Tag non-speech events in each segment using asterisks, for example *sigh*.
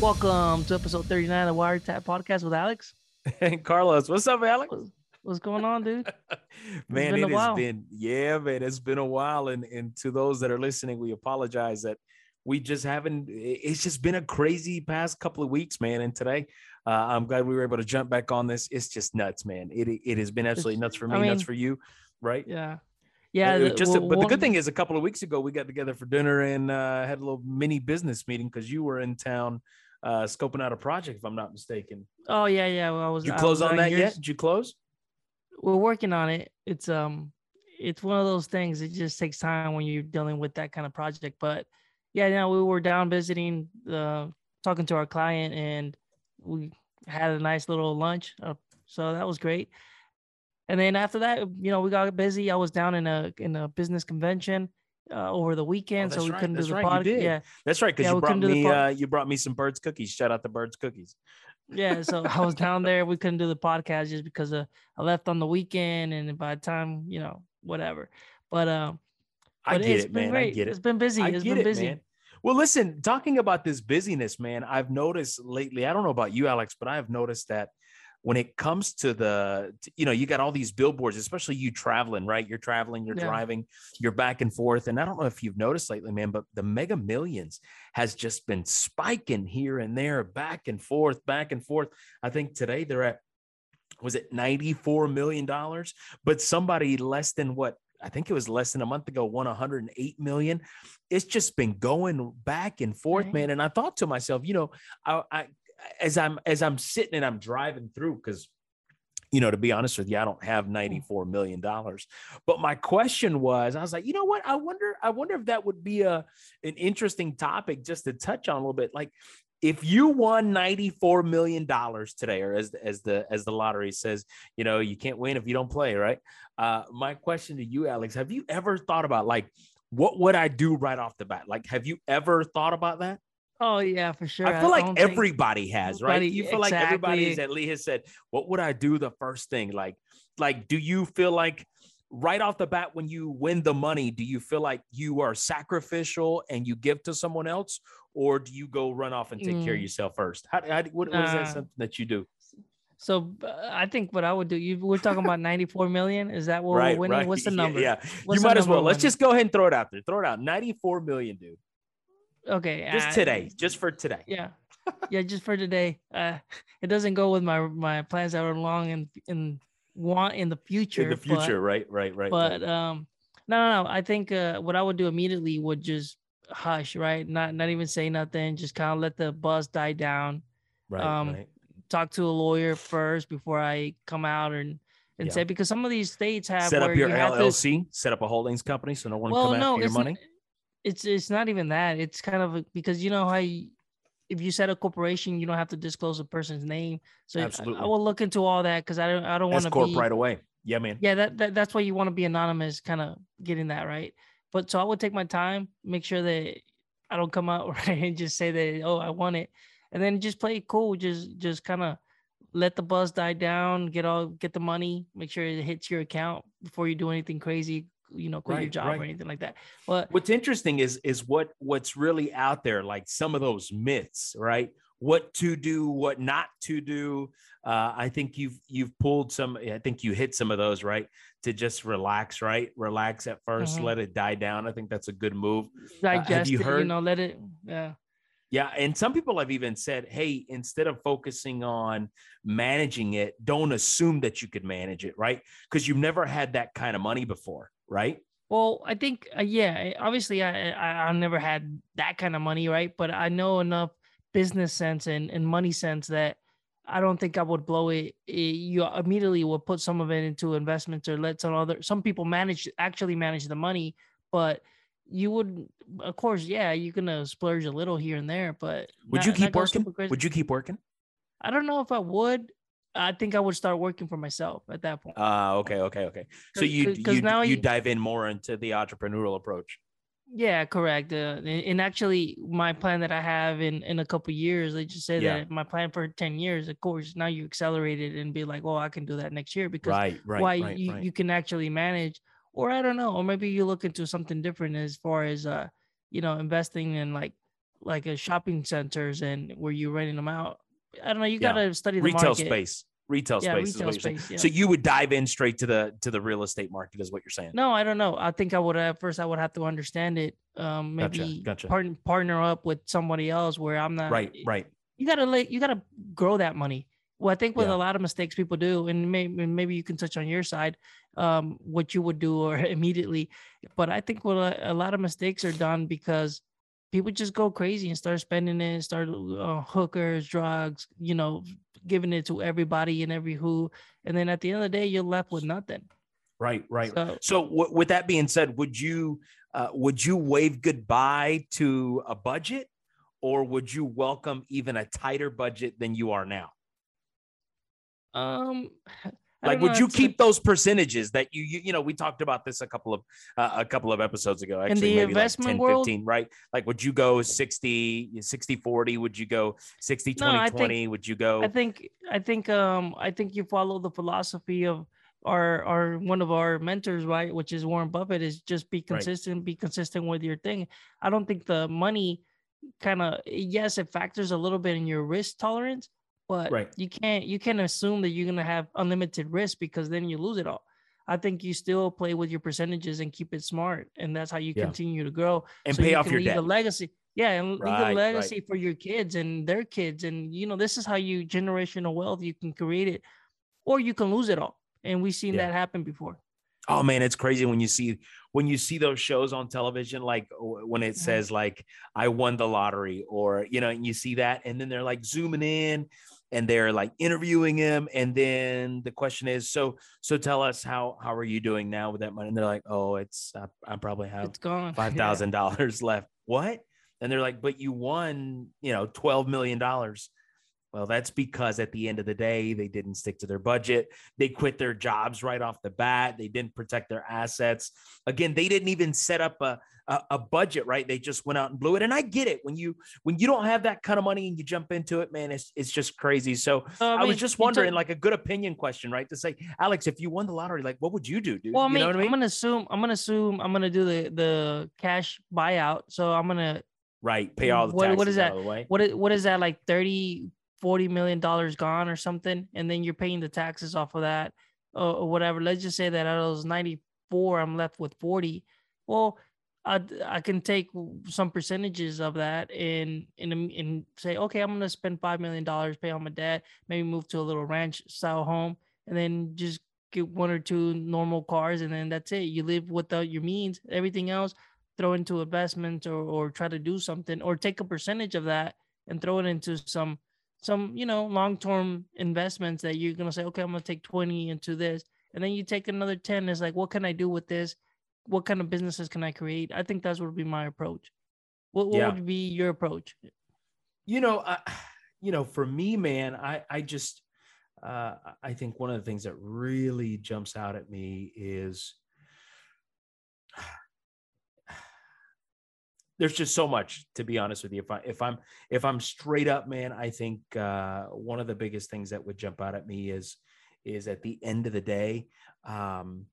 Welcome to episode 39 of Wire Tap Podcast with Alex. *laughs* And Carlos, what's up, Alex? What's, going on, dude? *laughs* man, it has been yeah, man, it's been a while. And and to those that are listening, we apologize that we just haven't. It's just been a crazy past couple of weeks, man. And today, uh, I'm glad we were able to jump back on this. It's just nuts, man. It it has been absolutely nuts for I me, nuts for you, right? Yeah. Yeah. Just well, but the good thing is, a couple of weeks ago, we got together for dinner and uh, had a little mini business meeting because you were in town uh, scoping out a project, if I'm not mistaken. Oh, yeah. Yeah. Well, I was. Did you close on that yet? Did you close? We're working on it. It's, um, it's one of those things. It just takes time when you're dealing with that kind of project. But yeah, now we were down visiting, uh, talking to our client, and we had a nice little lunch. Uh, so that was great. And then after that, you know, we got busy. I was down in a in a business convention uh, over the weekend, so Oh, that's we right, couldn't do the right, you pod. did. Yeah, That's right, because Yeah, you we brought couldn't do the me uh, you brought me some birds cookies. Shout out to birds cookies. yeah. So *laughs* I was down there. We couldn't do the podcast just because uh, I left on the weekend, and by the time you know, whatever. But um, I but get it, man. great. I get it. It's been busy. I It's get been it, busy. man. Well, listen, talking about this busyness, man, I've noticed lately. I don't know about you, Alex, but I have noticed that when it comes to the, you know, you got all these billboards, especially you traveling, right? You're traveling, you're Yeah. driving, you're back and forth. And I don't know if you've noticed lately, man, but the mega millions has just been spiking here and there, back and forth, back and forth. I think today they're at, was it $94 million? But somebody less than what I think it was less than a month ago, won 108 million. It's just been going back and forth, Dang. man. And I thought to myself, you know, I, I as I'm as I'm sitting and I'm driving through, because you know, to be honest with you, I don't have 94 million dollars. But my question was, I was like, you know what? I wonder, I wonder if that would be a an interesting topic just to touch on a little bit. Like if you won 94 million dollars today, or as as the as the lottery says, you know, you can't win if you don't play, right? Uh, my question to you, Alex, have you ever thought about like what would I do right off the bat? Like, have you ever thought about that? Oh yeah, for sure. I feel like everybody has, right? everybody- You feel like everybody, exactly. as at Lee has said, what would I do the first thing? Like, like, do you feel like right off the bat when you win the money, do you feel like you are sacrificial and you give to someone else, or do you go run off and take care of Mm. yourself first? How, how what, what is that something that you do? So uh, I think what I would do. You we're talking about 94 million. Is that what right, we're winning? right. What's the *laughs* number? Yeah, What's you might as well. Let's just go ahead and throw it out there. Throw it out. Ninety-four million, dude. Okay. Just uh, today. Just for today. Yeah. *laughs* Yeah, just for today. Uh it doesn't go with my my plans that are long and and want in the future. In the but- future, right, right, right. but right. um no no no i think uh what i would do immediately would just hush right not not even say nothing just kind of let the buzz die down right, um, right. talk to a lawyer first before i come out and and Yeah. say because some of these states have Set up your you have to- LLC. Set up a holdings company so no one well come no after your money. It's it's not even that. It's kind of a, because you know how you, if you set a corporation you don't have to disclose a person's name. So I- I, will look into all that because i don't i don't want to corp be right away. Yeah, man. yeah that, that that's why you want to be anonymous kind of getting that right? But so i would take my time make sure that i don't come out *laughs* right and just say that oh i want it. And then just play it cool. Just just kind of let the buzz die down get all get the money make sure it hits your account before you do anything crazy you know quit your Right, job or anything like that but What's interesting is is what what's really out there, like some of those myths, right? What to do, what not to do. Uh, I think you've you've pulled some. I think you hit some of those, right? To just relax, right? Relax at 1st Mhm. let it die down. I think that's a good move. digest you it you heard- know let it yeah Yeah, and some people have even said, "Hey, instead of focusing on managing it, don't assume that you could manage it, right? Because you've never had that kind of money before, right? Well, I think uh, yeah. Obviously, I, I I never had that kind of money, right? But I know enough business sense and, and money sense that I don't think I would blow it. Eh, You immediately would put some of it into investments or let some other some people manage actually manage the money, but you would of course yeah you're gonna splurge a little here and there but Would not- you keep working? Would you keep working? I don't know if I would. I think I would start working for myself at that point. Ah, okay, okay, okay. So you 'cause- you now you you- dive in more into the entrepreneurial approach. Yeah, correct. Uh, and actually, my plan that I have in in a couple years, I just say Yeah. that my plan for ten years. Of course, now you accelerate it and be like, "Oh, I can do that next year," because Right, right, why right, you, right. you can actually manage or I don't know, or maybe you look into something different as far as uh, you know, investing in like like a shopping centers and where you're renting them out. I don't know. You got to study the retail market. space. Retail yeah, space retail space, yeah. So you would dive in straight to the to the real estate market, is what you're saying? No, I don't know. I think I would at first I would have to understand it. Um, maybe gotcha, gotcha. Partner, partner up with somebody else where I'm not right. Right. You gotta let you gotta grow that money. Well, I think with yeah. a lot of mistakes people do, and maybe maybe you can touch on your side, um, what you would do or *laughs* immediately. But I think what a lot of mistakes are done because people just go crazy and start spending it, start uh, hookers, drugs, you know, giving it to everybody and every who, and then at the end of the day, you're left with nothing. Right, right. So, so w- with that being said, would you uh, would you wave goodbye to a budget, or would you welcome even a tighter budget than you are now? Um, like would you keep those percentages that you, you you know we talked about this a couple of uh, a couple of episodes ago actually in the maybe investment like 10 world, 15 right? Like would you go 60 60 40 would you go 60 20 no, 20 think, would you go i think i think um i think you follow the philosophy of our our one of our mentors right which is warren buffett is just be consistent right. be consistent with your thing. I don't think the money kind of yes it factors a little bit in your risk tolerance but right. you can't you can't assume that you're gonna have unlimited risk because then you lose it all. I think you still play with your percentages and keep it smart, and that's how you yeah. continue to grow and so pay you off your leave debt. A legacy, yeah, and right, leave a legacy right. for your kids and their kids, and you know this is how you generational wealth you can create it, or you can lose it all, and we've seen yeah. that happen before. Oh man, it's crazy when you see when you see those shows on television, like uh, when it says like I won the lottery, or you know, and you see that, and then they're like zooming in and they're like interviewing him and then the question is so so tell us how how are you doing now with that money? And they're like oh it's i, I probably have it's gone. *laughs* Five thousand yeah. dollars left. What? And they're like but you won you know 12 million dollars well, that's because at the end of the day, they didn't stick to their budget. They quit their jobs right off the bat. They didn't protect their assets. Again, they didn't even set up a, a, a, budget, right? They just went out and blew it. And I get it when you when you don't have that kind of money and you jump into it, man, it's it's just crazy. So I, mean, I, was just wondering, like a good opinion question, right? To say, Alex, if you won the lottery, like what would you do, dude? Well, I mean, you know I am gonna assume I'm gonna assume I'm gonna do the the cash buyout. So I'm gonna right pay all the what, what is that? What is what is that like 30 40 million dollars gone or something and then you're paying the taxes off of that or, whatever. Let's just say that out of those 94 i'm left with 40 well i, I can take some percentages of that and and, and say okay i'm to spend 5 million dollars pay on my debt maybe move to a little ranch style home and then just get one or two normal cars and then that's it. You live without your means. Everything else throw into investments or, or try to do something or take a percentage of that and throw it into some some you know long-term investments that you're going to say okay i'm going to take 20 into this and then you take another 10 is like what can i do with this? What kind of businesses can i create? I think that's what would be my approach. What, what yeah. would be your approach? You know I, *sighs* you know for me man i i just uh i think one of the things that really jumps out at me is there's just so much to be honest with you. If I if I'm if I'm straight up, man, I think uh, one of the biggest things that would jump out at me is is at the end of the day, um,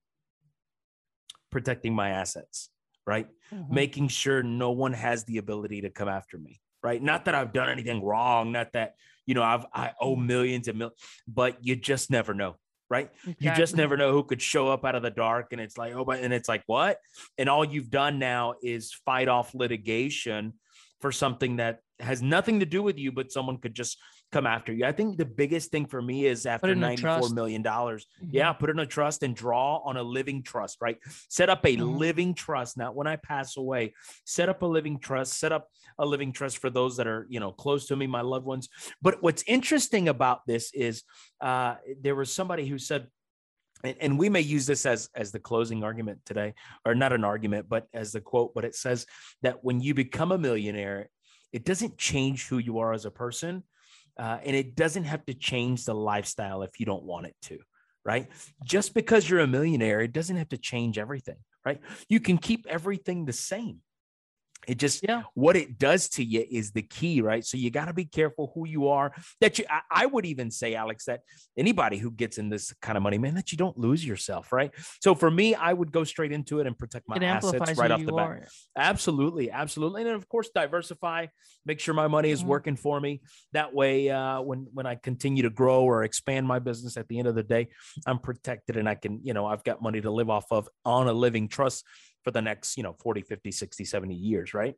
protecting my assets, right? Mm-hmm. Making sure no one has the ability to come after me, right? Not that I've done anything wrong, not that you know I've I owe millions and millions, but you just never know right? Exactly. You just never know who could show up out of the dark. And it's like, oh, but, and it's like, what? And all you've done now is fight off litigation for something that has nothing to do with you, but someone could just come after you. I think the biggest thing for me is after $94 million, mm-hmm. yeah, put in a trust and draw on a living trust, right? Set up a mm-hmm. living trust, not when I pass away. Set up a living trust, set up a living trust for those that are, you know, close to me, my loved ones. But what's interesting about this is uh, there was somebody who said, and, and we may use this as as the closing argument today or not an argument but as the quote but it says that when you become a millionaire it doesn't change who you are as a person uh, and it doesn't have to change the lifestyle if you don't want it to right? Just because you're a millionaire it doesn't have to change everything right? You can keep everything the same it just Yeah. what it does to you is the key right so you got to be careful who you are that you I, I would even say alex that anybody who gets in this kind of money man that you don't lose yourself right so for me i would go straight into it and protect my assets right off the bat are. absolutely absolutely and then of course diversify make sure my money is Mhm. working for me that way uh, when when i continue to grow or expand my business at the end of the day i'm protected and i can you know i've got money to live off of on a living trust for the next you know 40 50 60 70 years right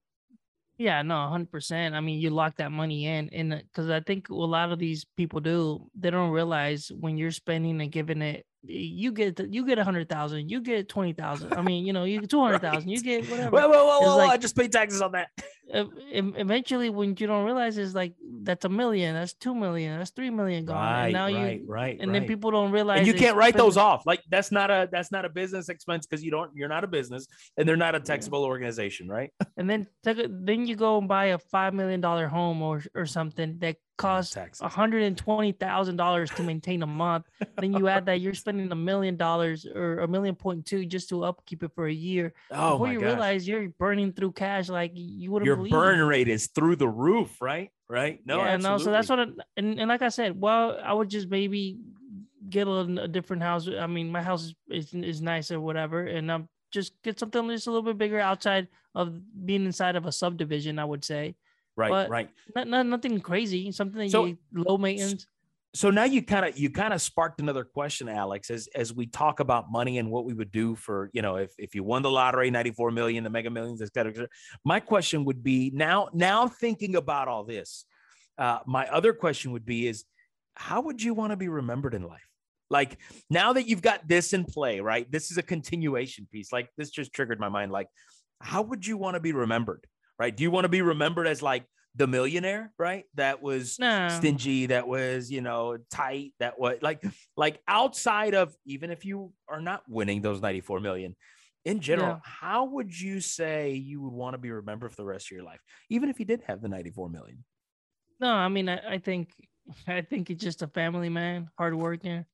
Yeah, no, hundred percent. I mean, you lock that money in, and uh, because I think a lot of these people do, they don't realize when you're spending and giving it, you get the- you get a hundred thousand, you get twenty thousand. I mean, you know, you get *laughs* two hundred thousand, you get whatever. well, well, well, It's well, i just paid taxes on that eventually, when you don't realize, it's like that's a million, that's two million, that's three million gone, right and now right you, right and then people don't realize, and you can't write those off like that's not a that's not a business expense because you don't you're not a business and they're not a taxable organization right and then then you go and buy a five million dollar home or or something that costs taxes hundred and twenty thousand dollars to maintain a month. *laughs* then you add that you're spending a million dollars or a million point two just to upkeep it for a year. oh Before you gosh. realize you're burning through cash like you wouldn't your believe. burn rate is through the roof right right no yeah, no. So that's what. I, and, and like I said, well, I would just maybe get a, a different house. I mean, my house is, is is nice or whatever, and I'm just get something just a little bit bigger outside of being inside of a subdivision. I would say. Right but- right Not, not nothing crazy. Something that So- you low maintenance. so now you kind of you kind of sparked another question alex as as we talk about money and what we would do for you know if if you won the lottery 94 million the mega millions et cetera, et cetera. my question would be now now thinking about all this uh, my other question would be is how would you want to be remembered in life like now that you've got this in play right this is a continuation piece like this just triggered my mind like how would you want to be remembered right do you want to be remembered as like the millionaire right that was Nah. stingy that was you know tight that was like like outside of even if you are not winning those 94 million in general Yeah. how would you say you would want to be remembered for the rest of your life even if you did have the 94 million No, I mean, I, I think, *laughs* I think it's just a family man, hardworking,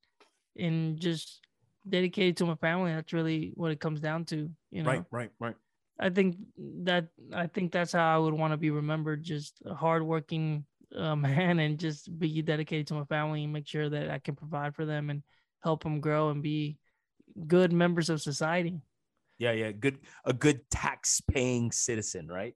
and just dedicated to my family. That's really what it comes down to. You know, right right right I think that I think that's how I would want to be remembered. Just a hardworking uh, *laughs* man, and just be dedicated to my family and make sure that I can provide for them and help them grow and be good members of society. yeah yeah good a good tax paying citizen right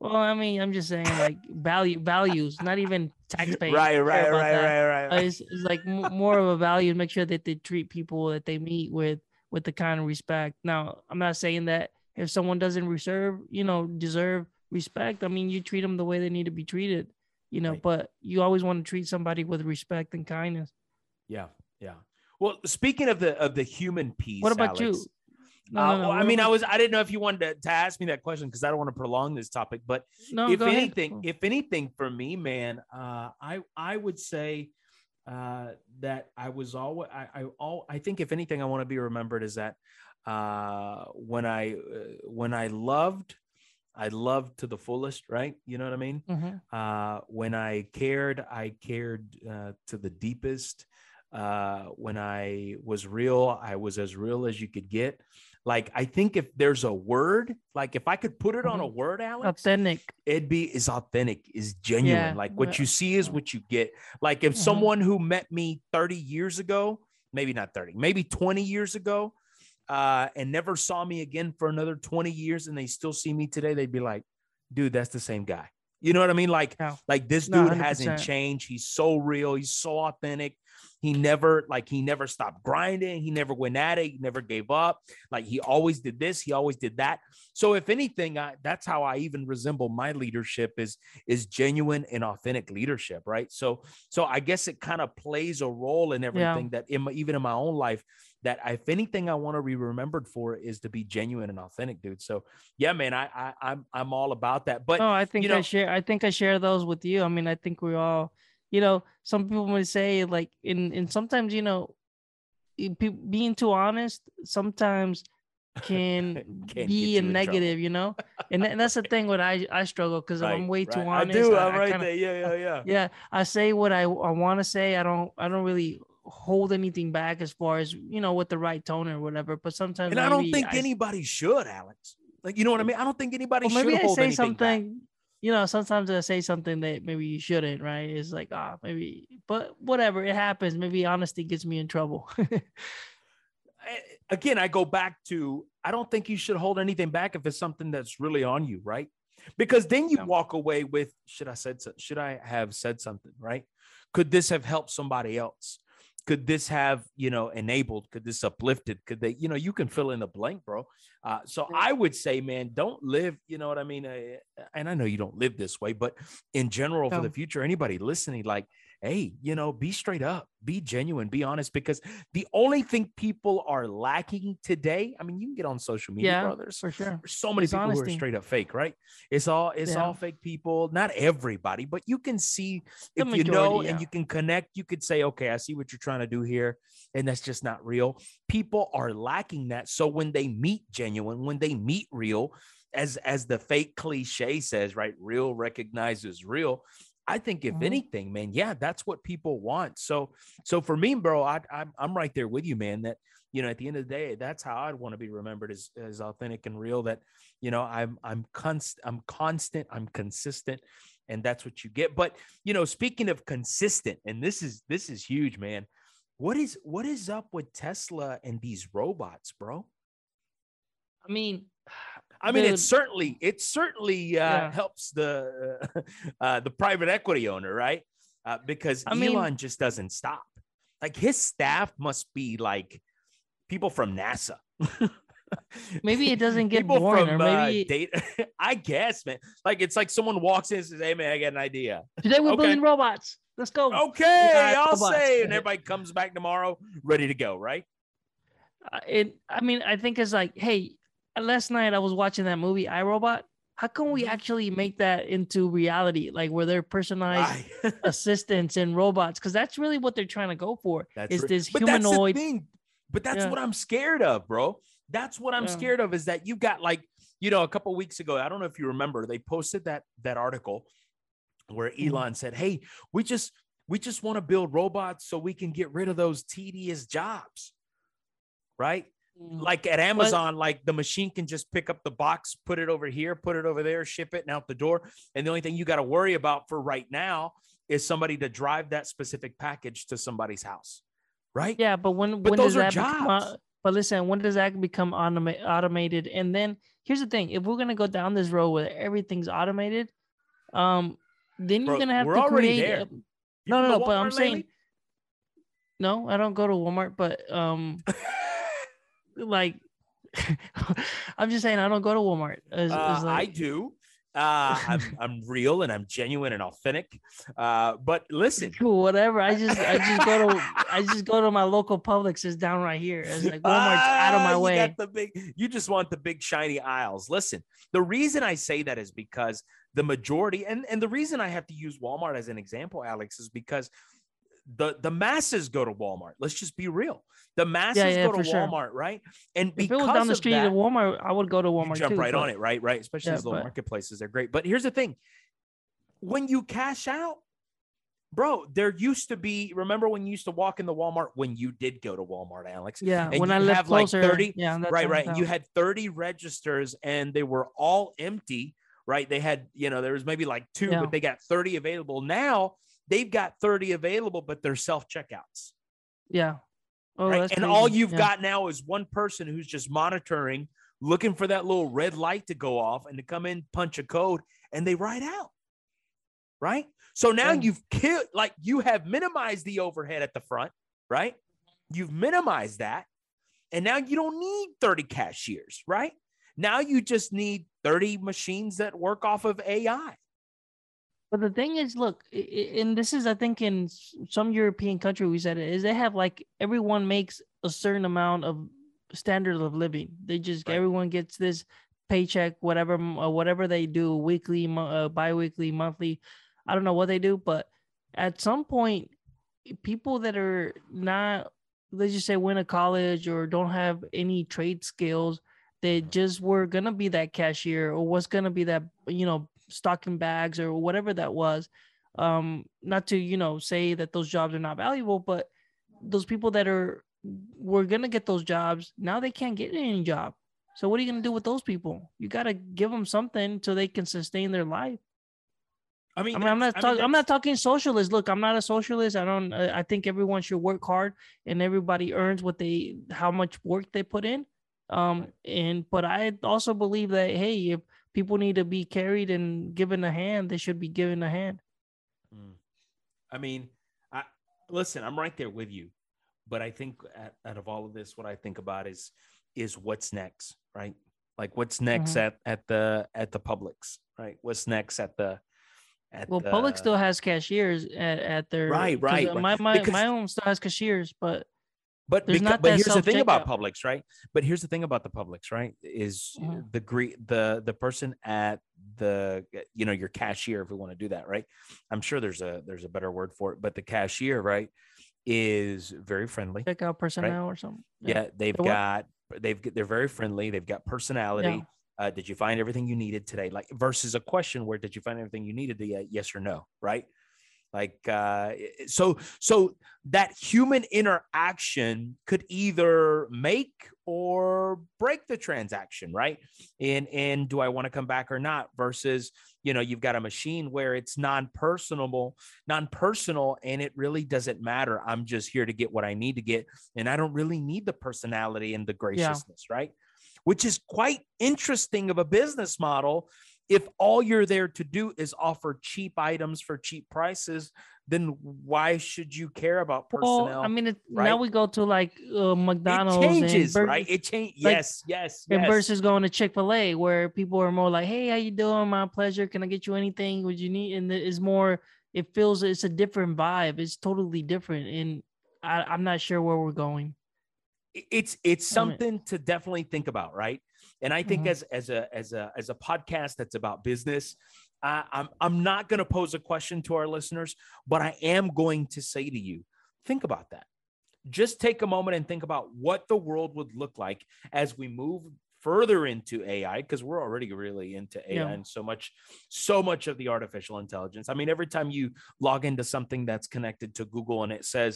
Well, I mean, I'm just saying like *laughs* value values, not even taxpaying. right right right, right right Uh, right it's, it's like m- more of a value to make sure that they treat people that they meet with with the kind of respect now i'm not saying that if someone doesn't reserve you know deserve respect i mean you treat them the way they need to be treated you know Right. but you always want to treat somebody with respect and kindness yeah yeah well speaking of the of the human piece what about you no, uh, no, no, well, I mean, I was I didn't know if you wanted to, to ask me that question because I don't want to prolong this topic. But no, if go ahead. anything, if anything for me, man, uh, I I would say uh, that I was always I I, all, I think if anything, I want to be remembered is that uh, when I uh, when I loved, I loved to the fullest, right? You know what I mean? Mhm. Uh, when I cared, I cared uh, to the deepest. Uh, when I was real, I was as real as you could get. Like I think if there's a word, like if I could put it on a word, Alex, authentic it'd be is authentic, is genuine. Yeah, Like what you see is what you get. Like if Mhm. someone who met me 30 years ago, maybe not 30, maybe 20 years ago, uh, and never saw me again for another 20 years, and they still see me today, they'd be like, dude, that's the same guy. You know what I mean? Like, Yeah. like this dude hasn't changed. He's so real. He's so authentic. He never like he never stopped grinding. He never went at it. He never gave up. Like he always did this. He always did that. So if anything, I, that's how I even resemble my leadership is is genuine and authentic leadership, right? So so I guess it kind of plays a role in everything that in my, even in my own life that if anything I want to be remembered for is to be genuine and authentic, dude. So yeah, man, I, I I'm I'm all about that. But no, I think you know- I share. I think I share those with you. I mean, I think we all, you know, some people might say like, in and sometimes you know, eh, being too honest sometimes can *laughs* Can be a negative, you know, *laughs* and, tha- and that's the thing. What I I struggle because I'm Right, way too honest. I do. I- I'm right kinda- there. Yeah, yeah, yeah. Yeah, I say what I I want to say. I don't I don't really hold anything back as far as you know with the right tone or whatever. But sometimes And I don't think I- anybody should, Alex. Like, you know what I mean? I don't think anybody Well, should maybe I hold say anything back. something. You know, sometimes I say something that maybe you shouldn't. Right? It's like ah, maybe, but whatever. It happens. Maybe honesty gets me in trouble. Again, I go back to I don't think you should hold anything back if it's something that's really on you, right? Because then you walk away with should I said should I have said something, right? Could this have helped somebody else? Could this have you know enabled? Could this uplifted? Could they you know you can fill in the blank, bro. Uh, so. I would say, man, don't live. You know what I mean? Uh, and I know you don't live this way, but in general, for the future, anybody listening, like, hey, you know, be straight up, be genuine, be honest, because the only thing people are lacking today, I mean, you can get on social media, Yeah, brothers. For sure. There's so many It's people who are straight up fake, right? It's all it's Yeah. all fake people. Not everybody, but you can see The if you know majority, and you can connect. You could say, okay, I see what you're trying to do here, and that's just not real. People are lacking that. So when they meet genuine, when they meet real, as as the fake cliche says, right? Real recognizes real. I think if Mhm. anything, man, yeah, that's what people want. So, so for me, bro, I, I'm I'm right there with you, man. That you know, at the end of the day, that's how I'd want to be remembered as as authentic and real. That you know, I'm I'm const I'm constant, I'm consistent, and that's what you get. But you know, speaking of consistent, and this is this is huge, man. What is what is up with Tesla and these robots, bro? I mean, I mean, it certainly it certainly uh, Yeah. helps the *laughs* uh, the private equity owner, right? Uh, because I mean- Elon just doesn't stop. Like his staff must be like people from NASA. *laughs* Maybe it doesn't get people boring, from or uh, maybe- data. *laughs* I guess, man. Like it's like someone walks in and says, "Hey, man, I got an idea." today we're Okay. building robots. Let's go. Okay, I'll robots. say, and everybody comes back tomorrow ready to go, right? Uh, it. I mean, I think it's like, hey, last night I was watching that movie I, Robot. How can we Mhm. actually make that into reality? Like where they're personalized *laughs* assistants and robots, because that's really what they're trying to go for. That's is re- this but that's the humanoid? thing. But that's Yeah. what I'm scared of, bro. That's what I'm Yeah. scared of is that you got like, you know, a couple weeks ago, I don't know if you remember, they posted that that article where Mhm. Elon said, "Hey, we just we just want to build robots so we can get rid of those tedious jobs." Right? Like at Amazon, like the machine can just pick up the box, put it over here, put it over there, ship it and out the door. And the only thing you got to worry about for right now is somebody to drive that specific package to somebody's house. Right? Yeah, but when But when those does are that become? au- but listen, when does that become automa- automated? And then here's the thing: if we're gonna go down this road where everything's automated, um, then you're Bro, gonna have to create. a- no, no, no. But I'm saying, no, I don't go to Walmart. But um, *laughs* like, *laughs* I'm just saying I don't go to Walmart. It's- Uh, it's I do. Uh, I'm, *laughs* I'm real and I'm genuine and authentic. Uh, but listen, Cool, *laughs* whatever. I just I just go to I just go to my local Publix. It's down right here. It's like Walmart's out of Ah, my you way. the big, you just want the big shiny aisles. Listen, the reason I say that is because the majority, and, and the reason I have to use Walmart as an example, Alex, is because the the masses go to Walmart. Let's just be real. The masses yeah, go to for sure. Walmart, right? And If it because was down the street that, at Walmart, I would go to Walmart. jump too, right but- on it, right? Right. Especially Yeah, these little but- marketplaces, they're great. But here's the thing: when you cash out, bro, there used to be. Remember when you used to walk in the Walmart when you did go to Walmart, Alex? Yeah, And when you I lived have, like, 30 yeah, right, right. And you had 30 registers, and they were all empty. Right? They had, you know, there was maybe like two, Yeah. but they got 30 available. Now they've got 30 available, but they're self checkouts. yeah. Oh, right? And all you've Yeah. got now is one person who's just monitoring, looking for that little red light to go off and to come in, punch a code, and they ride out. Right. So now Yeah. you've killed, like you have minimized the overhead at the front, right? You've minimized that. And now you don't need 30 cashiers, right? Now you just need 30 machines that work off of AI. But the thing is, look, and this is, I think, in some European country, we said it is they have like everyone makes a certain amount of standard of living. They just Right. everyone gets this paycheck, whatever, uh, whatever they do, weekly, uh, biweekly, monthly. I don't know what they do, but at some point, people that are not, let's just say, went to college or don't have any trade skills, they just were gonna be that cashier or was gonna be that, you know, stocking bags or whatever that was. Um, not to you know say that those jobs are not valuable, but those people that are were gonna get those jobs now they can't get any job. So what are you going to do with those people? You got to give them something so they can sustain their life. I mean, I mean, I'm not I mean, talking. I'm not talking socialist. Look, I'm not a socialist. I don't. uh, I think everyone should work hard, and everybody earns what they, how much work they put in. Um, and but I also believe that hey, if people need to be carried and given a hand, they should be given a hand. Mm. I mean, I listen, I'm right there with you. But I think at, out of all of this, what I think about is is what's next, right? Like what's next Mhm. at at the at the Publix, right? What's next at the at Well, the, Publix still has cashiers at, at their Right, uh, right. My my Because- my own still has cashiers, but but there's beca- not but here's the thing about. Publix, right? But here's the thing about the Publix, right? Is Mhm. the gre- the the person at the you know your cashier, if we want to do that, right? I'm sure there's a there's a better word for it, but the cashier, right, is very friendly. check out personnel or something. Yeah, they've They're got they've they're very friendly. They've got personality. Uh, did you find everything you needed today? Like versus a question where did you find everything you needed? The uh, yes or no, right? Like uh, so so that human interaction could either make or break the transaction, right? And and do I want to come back or not? Versus you know you've got a machine where it's non-personable, non-personal, and it really doesn't matter. I'm just here to get what I need to get and I don't really need the personality and the graciousness, right? Which is quite interesting of a business model. If all you're there to do is offer cheap items for cheap prices, then why should you care about personnel? Well, I mean, it, right? now we go to like uh, McDonald's it changes, and right? It changes. like- yes, yes, and yes. versus going to Chick Fil A, where people are more like, "Hey, how you doing? My pleasure. Can I get you anything? Would you need?" And it's more. It feels it's a different vibe. It's totally different, and I, I'm not sure where we're going. it's it's something to definitely think about right and i think Mhm. as as a as a as a podcast that's about business uh, i'm i'm not going to pose a question to our listeners but i am going to say to you think about that just take a moment and think about what the world would look like as we move further into ai because we're already really into ai Yeah. and so much so much of the artificial intelligence i mean every time you log into something that's connected to google and it says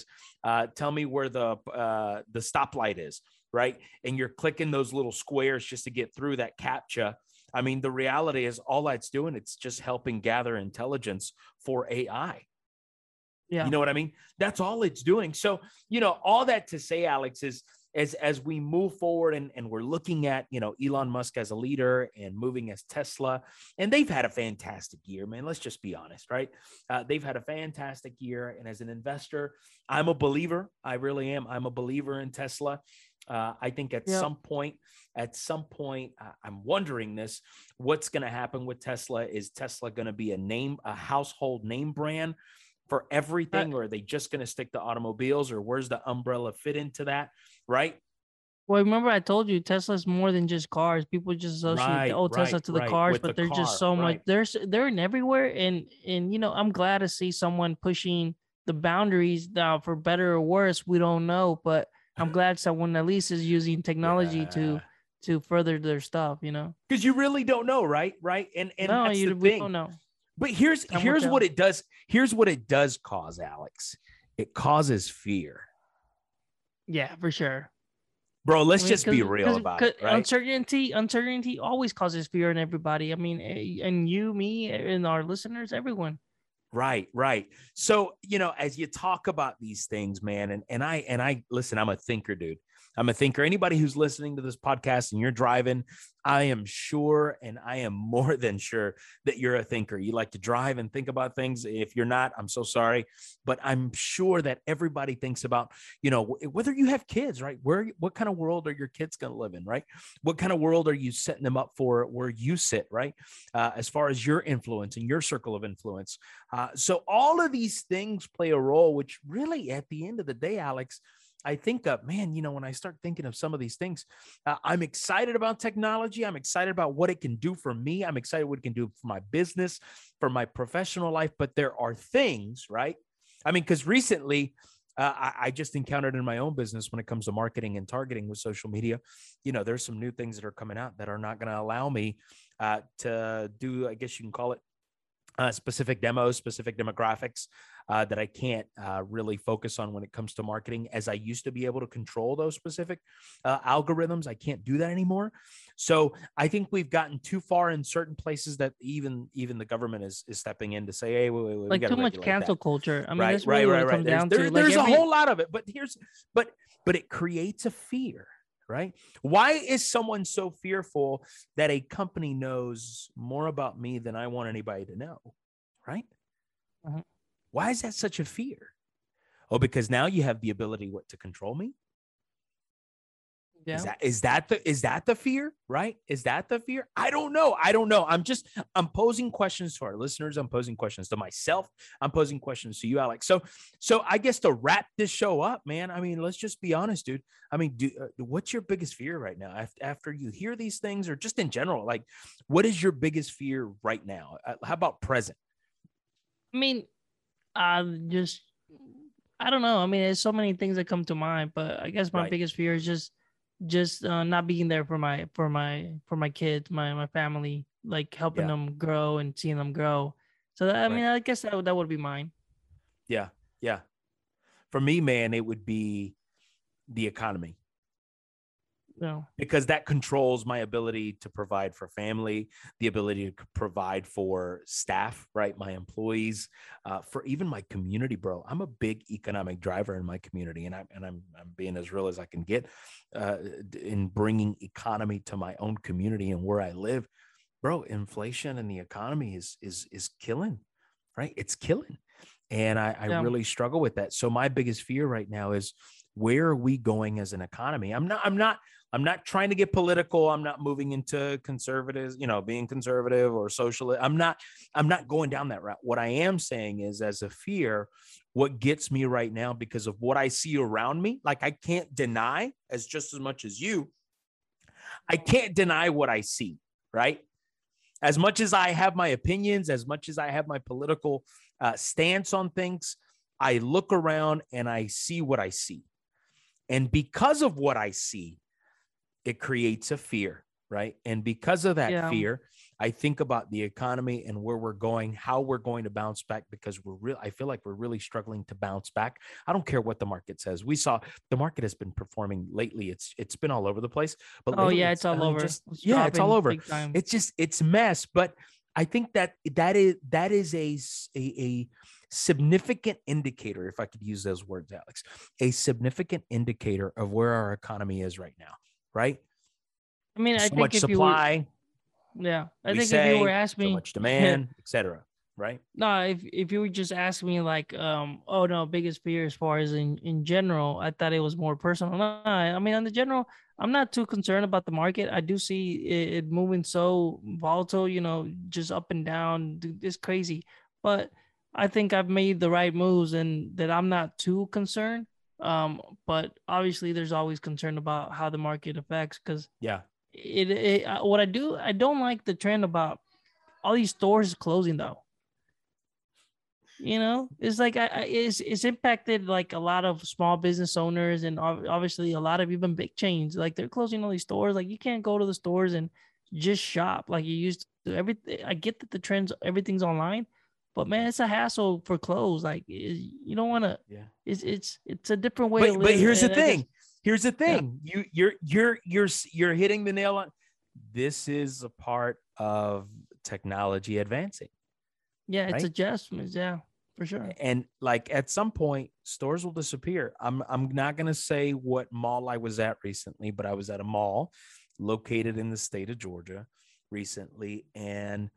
uh, tell me where the uh, the stoplight is, right? And you're clicking those little squares just to get through that captcha. I mean, the reality is all that's doing, it's just helping gather intelligence for AI. Yeah. You know what I mean? That's all it's doing. So, you know, all that to say, Alex, is as as we move forward and, and we're looking at, you know, Elon Musk as a leader and moving as Tesla, and they've had a fantastic year, man. Let's just be honest, right? Uh, they've had a fantastic year. And as an investor, I'm a believer. I really am. I'm a believer in Tesla. Uh, I think at Yeah. some point, at some point, uh, I'm wondering this: what's going to happen with Tesla? Is Tesla going to be a name, a household name brand for everything, or are they just going to stick to automobiles, or where's the umbrella fit into that? Right? Well, remember I told you Tesla's more than just cars. People just associate Right, the, oh Tesla to the right, cars, but the they're car, just so much. They're they're in everywhere, and and you know I'm glad to see someone pushing the boundaries now for better or worse. We don't know, but I'm *laughs* glad someone at least is using technology to to further their stuff. You know, because you really don't know, right? Right? And and no, you we don't know. But here's Time here's what it does. Here's what it does cause, Alex. It causes fear. Yeah, for sure. Bro, let's I mean, just be real about it, right? Uncertainty, uncertainty always causes fear in everybody. I mean, eh, and you, me, and our listeners, everyone. Right, right. So, you know, as you talk about these things, man, and and I and I listen, I'm a thinker, dude. I'm a thinker. Anybody who's listening to this podcast and you're driving, I am sure and I am *laughs* more than sure that you're a thinker. You like to drive and think about things. If you're not, I'm so sorry, but I'm sure that everybody thinks about, you know, whether you have kids, right? Where what kind of world are your kids going to live in, right? What kind of world are you setting them up for where you sit, right? Uh, as far as your influence and your circle of influence. Uh, so all of these things play a role, which really, at the end of the day, Alex, I think of man, you know, when I start thinking of some of these things, uh, I'm excited about technology. I'm excited about what it can do for me. I'm excited what it can do for my business, for my professional life. But there are things, right? I mean, because recently, uh, I, I just encountered in my own business when it comes to marketing and targeting with social media, you know, there's some new things that are coming out that are not going to allow me uh, to do, I guess you can call it, uh, specific demos, specific demographics. Uh, that I can't uh, really focus on when it comes to marketing as I used to be able to control those specific uh, algorithms. I can't do that anymore. So I think we've gotten too far in certain places that even even the government is is stepping in to say, hey, wait, wait, wait, like too much cancel that. culture. I mean, right, that's really right, right, right. There's, there, there's a whole lot of it, but here's but but it creates a fear right? Why is someone so fearful that a company knows more about me than I want anybody to know, right? Uh-huh. Why is that such a fear? Oh, because now you have the ability what to control me? Yeah. Is that is that the is that the fear, right? Is that the fear? I don't know. I don't know. I'm just I'm posing questions to our listeners. I'm posing questions to myself. I'm posing questions to you, Alex. So so I guess to wrap this show up, man. I mean, let's just be honest, dude. I mean, do, uh, what's your biggest fear right now after, after you hear these things, or just in general? Like, what is your biggest fear right now? Uh, how about present? I mean, uh, just I don't know. I mean, there's so many things that come to mind, but I guess my Right. biggest fear is just just uh, not being there for my for my for my kids, my my family, like helping Yeah. them grow and seeing them grow. So that, I mean, I guess that that would be mine. Yeah, yeah. For me, man, it would be the economy. Know, because that controls my ability to provide for family, the ability to provide for staff, right? My employees, uh, for even my community, bro. I'm a big economic driver in my community, and I'm and I'm I'm being as real as I can get uh, in bringing economy to my own community and where I live, bro. Inflation and the economy is is is killing, right? It's killing, and I, I Yeah. really struggle with that. So my biggest fear right now is where are we going as an economy? I'm not I'm not I'm not trying to get political. I'm not moving into conservatives, you know, being conservative or socialist. I'm not, I'm not going down that route. What I am saying is as a fear, what gets me right now because of what I see around me, like I can't deny as just as much as you, I can't deny what I see, right? As much as I have my opinions, as much as I have my political uh, stance on things, I look around and I see what I see. And because of what I see, it creates a fear, right? And because of that Yeah. fear, I think about the economy and where we're going, how we're going to bounce back because we're real. I feel like we're really struggling to bounce back. I don't care what the market says. We saw the market has been performing lately. It's it's been all over the place. But oh yeah, it's all uh, over. just- It's yeah, it's all over. It's just it's mess. But I think that that is that is a a significant indicator, if I could use those words, Alex, a significant indicator of where our economy is right now. Right? I mean, I think much if supply, you were, yeah, I think say, if you were asking me, so much demand, etc. Right? no, if if you were just asking me like, um, oh no, biggest fear as far as in in general, I thought it was more personal. No, I mean, on the general, I'm not too concerned about the market. I do see it, it moving so volatile, you know, just up and down, dude, it's crazy. But I think I've made the right moves and that I'm not too concerned. Um, but obviously, there's always concern about how the market affects because Yeah. it, it uh, what I do I don't like the trend about all these stores closing though. You know, it's like I, I it's it's impacted like a lot of small business owners and obviously a lot of even big chains. Like they're closing all these stores. Like you can't go to the stores and just shop like you used to. Everything I get that the trends everything's online, but man, it's a hassle for clothes. Like you don't want to. Yeah. It's it's it's a different way. But but here's the and I just- thing. Here's the thing. You you're you're you're you're hitting the nail on. This is a part of technology advancing. yeah, it's right? adjustments. Yeah, for sure. And like at some point, stores will disappear. I'm I'm not gonna say what mall I was at recently, but I was at a mall located in the state of Georgia recently. And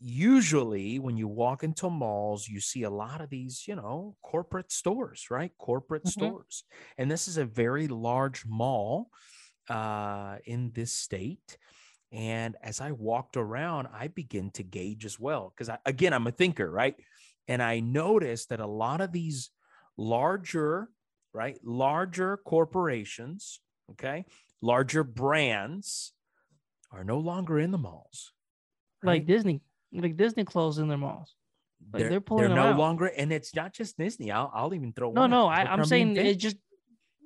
usually when you walk into malls, you see a lot of these, you know, corporate stores, right? Corporate Mhm. stores. And this is a very large mall uh, in this state. And as I walked around, I begin to gauge as well. Because again, I'm a thinker, right? And I noticed that a lot of these larger, right, larger corporations, okay, larger brands are no longer in the malls. like? Disney, like Disney closing their malls. like, they're, they're pulling them no out. longer, and it's not just Disney. I'll, I'll even throw No, no. I, I'm saying it just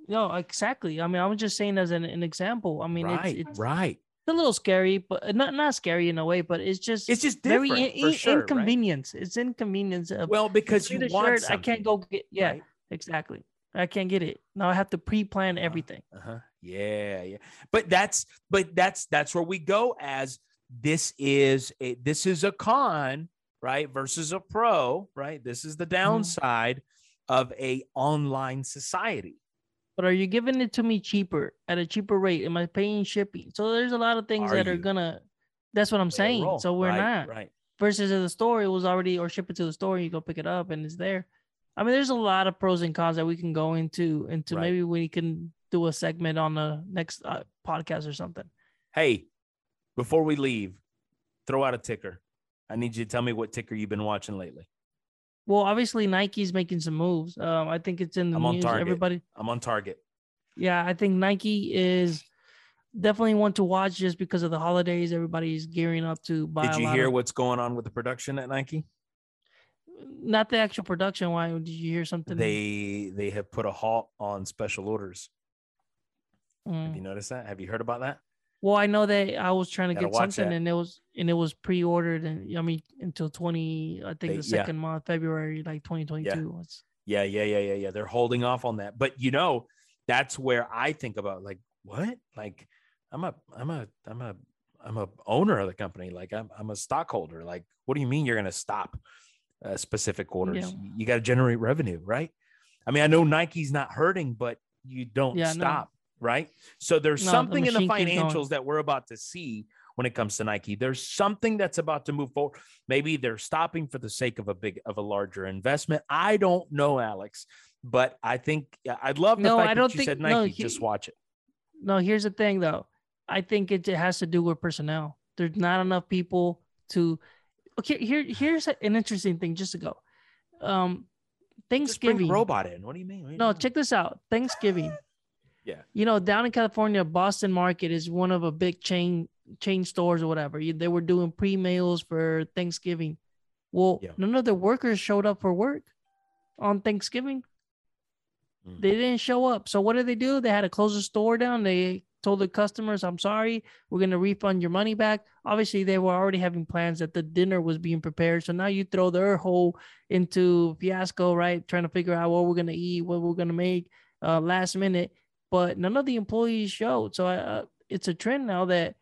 no exactly. I mean, I was just saying as an, an example. I mean, right, it's, it's right. It's a little scary, but not not scary in a way, but it's just It's just very in, sure, right? inconvenience. It's inconvenience of Well, because you want shirt. I can't go get yeah, right? exactly. I can't get it. Now I have to pre-plan Uh-huh. everything. Uh-huh. Yeah, yeah. But that's but that's that's where we go as this is a this is a con, right? Versus a pro, right? This is the Mm-hmm. downside of a online society. But are you giving it to me cheaper at a cheaper rate? Am I paying shipping? So there's a lot of things Are that are gonna. That's what I'm Play saying. role, So we're right, not. right. Versus at the store, it was already or ship it to the store. You go pick it up and it's there. I mean, there's a lot of pros and cons that we can go into. Into Right. maybe we can do a segment on the next uh, podcast or something. Hey, before we leave, throw out a ticker. I need you to tell me what ticker you've been watching lately. Well, obviously Nike's making some moves. Um, I think it's in the I'm on news. target. Everybody, I'm on target. yeah, I think Nike is definitely one to watch just because of the holidays. Everybody's gearing up to buy. Did you hear of- what's going on with the production at Nike? Not the actual production. Why did you hear something? They they have put a halt on special orders. Mm. Have you noticed that? Have you heard about that? Well, I know that I was trying to Gotta get something that. and it was and it was pre-ordered and I mean until 20 I think They- the yeah. second month February like 2022 It's- Yeah, yeah, yeah, yeah, yeah. They're holding off on that. But you know, that's where I think about like what? Like I'm a I'm a I'm a I'm a owner of the company. Like I'm I'm a stockholder. Like what do you mean you're going to stop uh, specific orders? You got to generate revenue, right? I mean, I know Nike's not hurting, but you don't Yeah, no. Right? So there's No, the something in the keeps going. financials that we're about to see when it comes to Nike. There's something that's about to move forward. Maybe they're stopping for the sake of a big of a larger investment. I don't know, Alex, but I think I'd love the No, fact I that don't you think- said no, Nike. he- just watch it. No, here's the thing though. I think it, it has to do with personnel. There's not enough people to Okay, here here's an interesting thing just to go. Um Thanksgiving robot in. What do you mean? Do you No, mean? check this out. Thanksgiving. *laughs* Yeah. You know, down in California, Boston Market is one of a big chain chain stores or whatever. They were doing pre meals for Thanksgiving. Well, Yeah. none of the workers showed up for work on Thanksgiving. Mm. They didn't show up. So what did they do? They had to close the store down. They told the customers, "I'm sorry, we're gonna refund your money back." Obviously, they were already having plans that the dinner was being prepared. So now you throw their whole into fiasco, right? Trying to figure out what we're gonna eat, what we're gonna make uh, last minute. But none of the employees showed. So uh, it's a trend now that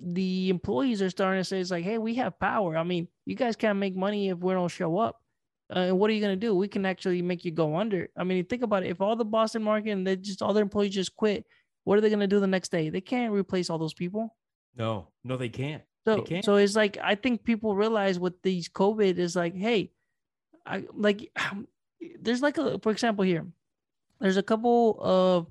the employees are starting to say, "It's like, hey, we have power. I mean, you guys can't make money if we don't show up." Uh, and what are you gonna do? We can actually make you go under. I mean, think about it. If all the Boston Market and they just all their employees just quit, what are they gonna do the next day? They can't replace all those people. No, no, they can't. So, They can't. so it's like I think people realize with these COVID is like, hey, I like *sighs* there's like a for example here, there's a couple of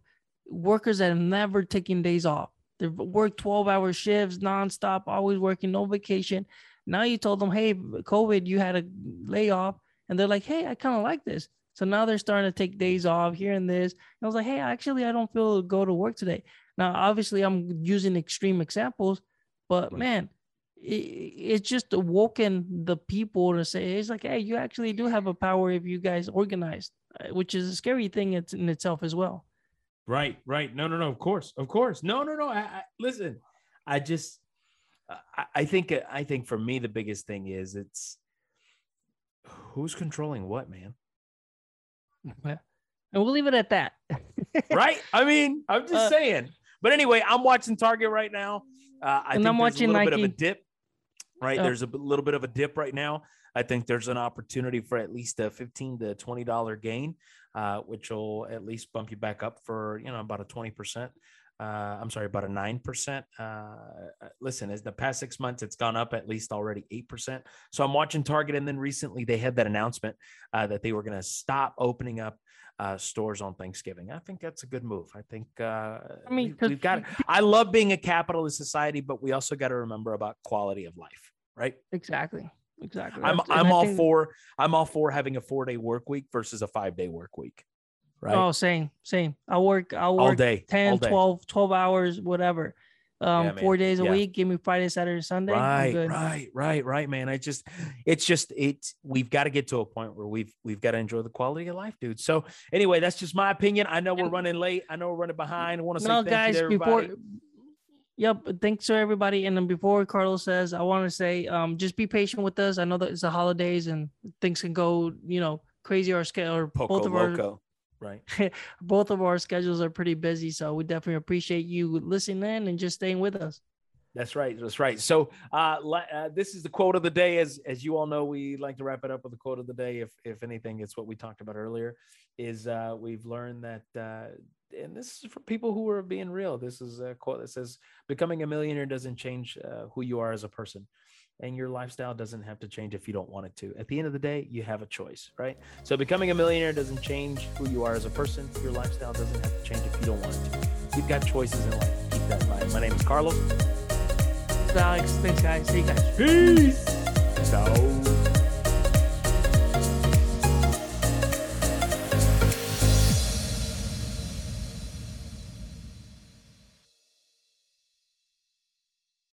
workers that have never taken days off. They've worked 12 hour shifts nonstop, always working, no vacation. Now you told them, hey, COVID, you had a layoff, and they're like, hey, I kind of like this. So now they're starting to take days off here and this. And I was like, hey, actually, I don't feel to go to work today. Now, obviously, I'm using extreme examples, but Right. man, it, it's just awoken the people to say it's like, hey, you actually do have a power if you guys organized, uh, which is a scary thing in itself as well. Right, right. No, no, no. Of course, of course. No, no, no. I, I listen. I just, I, I think, I think for me the biggest thing is it's who's controlling what, man. And we'll leave it at that. *laughs* Right? I mean, I'm just Uh, saying. But anyway, I'm watching Target right now. Uh, I And think I'm watching a little bit of a dip. Right, Yep. there's a little bit of a dip right now. I think there's an opportunity for at least a 15 to 20 dollar gain, uh, which will at least bump you back up for you know about a 20 percent. Uh, I'm sorry, about a nine percent. Uh, listen, as the past six months, it's gone up at least already eight percent. So I'm watching Target, and then recently they had that announcement uh, that they were going to stop opening up uh, stores on Thanksgiving. I think that's a good move. I think uh, I mean, we- we've got. *laughs* I love being a capitalist society, but we also got to remember about quality of life, right? Exactly. Exactly. I'm and I'm all think- for I'm all for having a four day work week versus a five day work week, right? Oh, same, same. I work, I all work day, 10, all day. 12, 12 hours, whatever. Um, Yeah, four days a Yeah. week. Give me Friday, Saturday, Sunday. Right, good. right, right, right, man. I just, it's just, it's. We've got to get to a point where we've we've got to enjoy the quality of life, dude. So anyway, that's just my opinion. I know we're running late. I know we're running behind. I want to say thank guys, you to before everybody. Yep. Thanks to everybody. And then before Carlos says, I want to say, um, just be patient with us. I know that it's the holidays and things can go, you know, crazy or scale or Poco both of loco. Right. *laughs* both of our schedules are pretty busy. So we definitely appreciate you listening in and just staying with us. That's right. That's right. So uh, uh, this is the quote of the day. As as you all know, we like to wrap it up with the quote of the day. If if anything, it's what we talked about earlier. Is uh, we've learned that, uh, and this is for people who are being real. This is a quote that says, "Becoming a millionaire doesn't change uh, who you are as a person." And your lifestyle doesn't have to change if you don't want it to. At the end of the day, you have a choice, right? So, becoming a millionaire doesn't change who you are as a person. Your lifestyle doesn't have to change if you don't want it to. You've got choices in life. Keep that in mind. My name is Carlos. Alex. Thanks, guys. See you guys. Peace. Ciao.